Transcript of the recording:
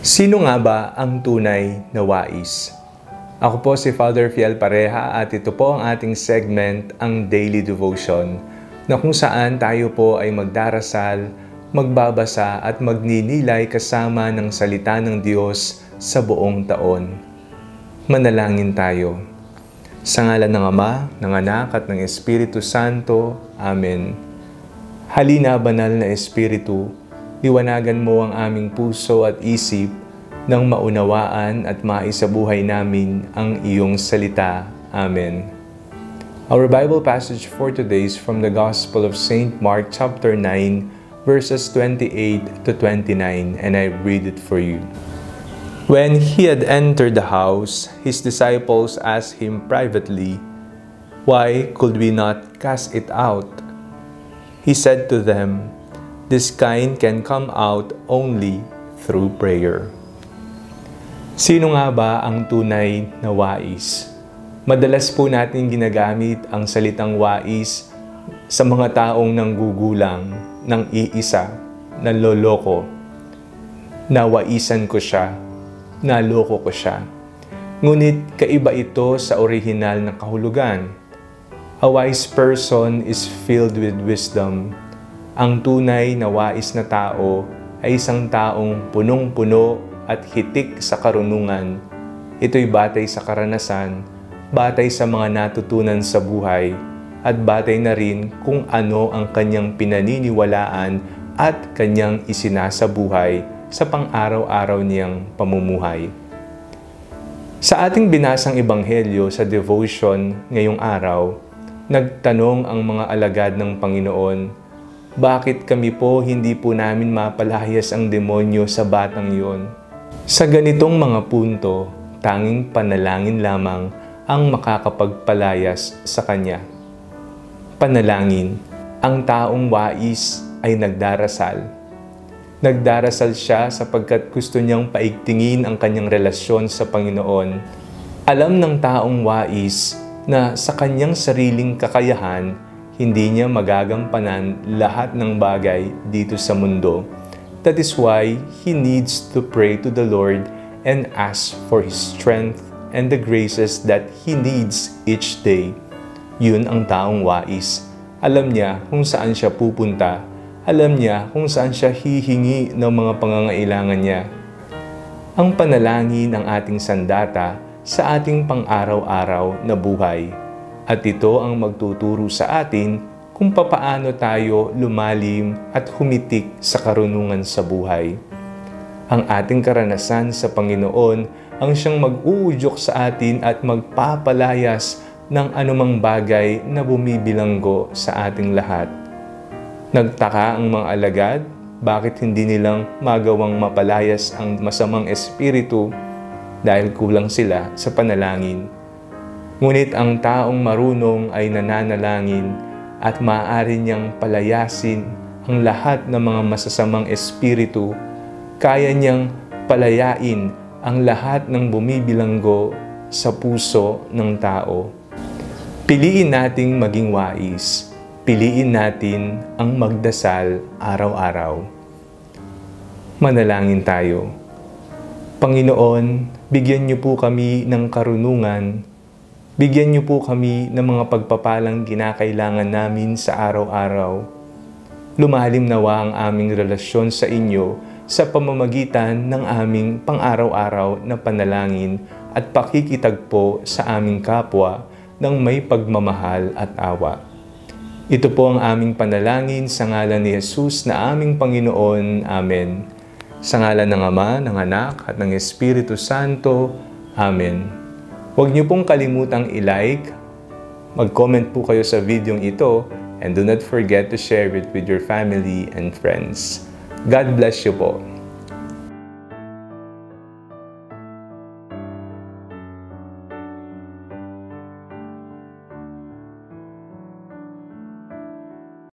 Sino nga ba ang tunay na wais? Ako po si Father Fiel Pareha at ito po ang ating segment, ang Daily Devotion, na kung saan tayo po ay magdarasal, magbabasa at magninilay kasama ng salita ng Diyos sa buong taon. Manalangin tayo. Sa ngalan ng Ama, ng Anak at ng Espiritu Santo. Amen. Halina, banal na Espiritu, liwanagan mo ang aming puso at isip nang maunawaan at maisabuhay namin ang iyong salita. Amen. Our Bible passage for today is from the Gospel of St. Mark chapter 9 verses 28 to 29 and I read it for you. When he had entered the house, his disciples asked him privately, Why could we not cast it out? He said to them, This kind can come out only through prayer. Sino nga ba ang tunay na wais? Madalas po natin ginagamit ang salitang wais sa mga taong nanggugulang ng iisa, nanloloko. Nawaisan ko siya, naloko ko siya. Ngunit kaiba ito sa orihinal na kahulugan. A wise person is filled with wisdom ang tunay na wais na tao ay isang taong punong-puno at hitik sa karunungan. Ito'y batay sa karanasan, batay sa mga natutunan sa buhay, at batay na rin kung ano ang kanyang pinaniniwalaan at kanyang isinasabuhay sa pang-araw-araw niyang pamumuhay. Sa ating binasang ebanghelyo sa devotion ngayong araw, nagtanong ang mga alagad ng Panginoon bakit kami po hindi po namin mapalayas ang demonyo sa batang yon? Sa ganitong mga punto, tanging panalangin lamang ang makakapagpalayas sa kanya. Panalangin, ang taong wais ay nagdarasal. Nagdarasal siya sapagkat gusto niyang paigtingin ang kanyang relasyon sa Panginoon. Alam ng taong wais na sa kanyang sariling kakayahan, hindi niya magagampanan lahat ng bagay dito sa mundo. That is why he needs to pray to the Lord and ask for His strength and the graces that he needs each day. Yun ang taong wais. Alam niya kung saan siya pupunta. Alam niya kung saan siya hihingi ng mga pangangailangan niya. Ang panalangin ng ating sandata sa ating pang-araw-araw na buhay at ito ang magtuturo sa atin kung papaano tayo lumalim at humitik sa karunungan sa buhay. Ang ating karanasan sa Panginoon ang siyang mag-uudyok sa atin at magpapalayas ng anumang bagay na bumibilanggo sa ating lahat. Nagtaka ang mga alagad bakit hindi nilang magawang mapalayas ang masamang espiritu dahil kulang sila sa panalangin Ngunit ang taong marunong ay nananalangin at maaari niyang palayasin ang lahat ng mga masasamang espiritu. Kaya niyang palayain ang lahat ng bumibilanggo sa puso ng tao. Piliin nating maging wais. Piliin natin ang magdasal araw-araw. Manalangin tayo. Panginoon, bigyan niyo po kami ng karunungan Bigyan niyo po kami ng mga pagpapalang ginakailangan namin sa araw-araw. Lumalim nawa ang aming relasyon sa inyo sa pamamagitan ng aming pang-araw-araw na panalangin at pakikitagpo sa aming kapwa ng may pagmamahal at awa. Ito po ang aming panalangin sa ngalan ni Jesus na aming Panginoon. Amen. Sa ngalan ng Ama, ng Anak, at ng Espiritu Santo. Amen. Huwag niyo pong kalimutang i-like, mag-comment po kayo sa video ito, and do not forget to share it with your family and friends. God bless you po.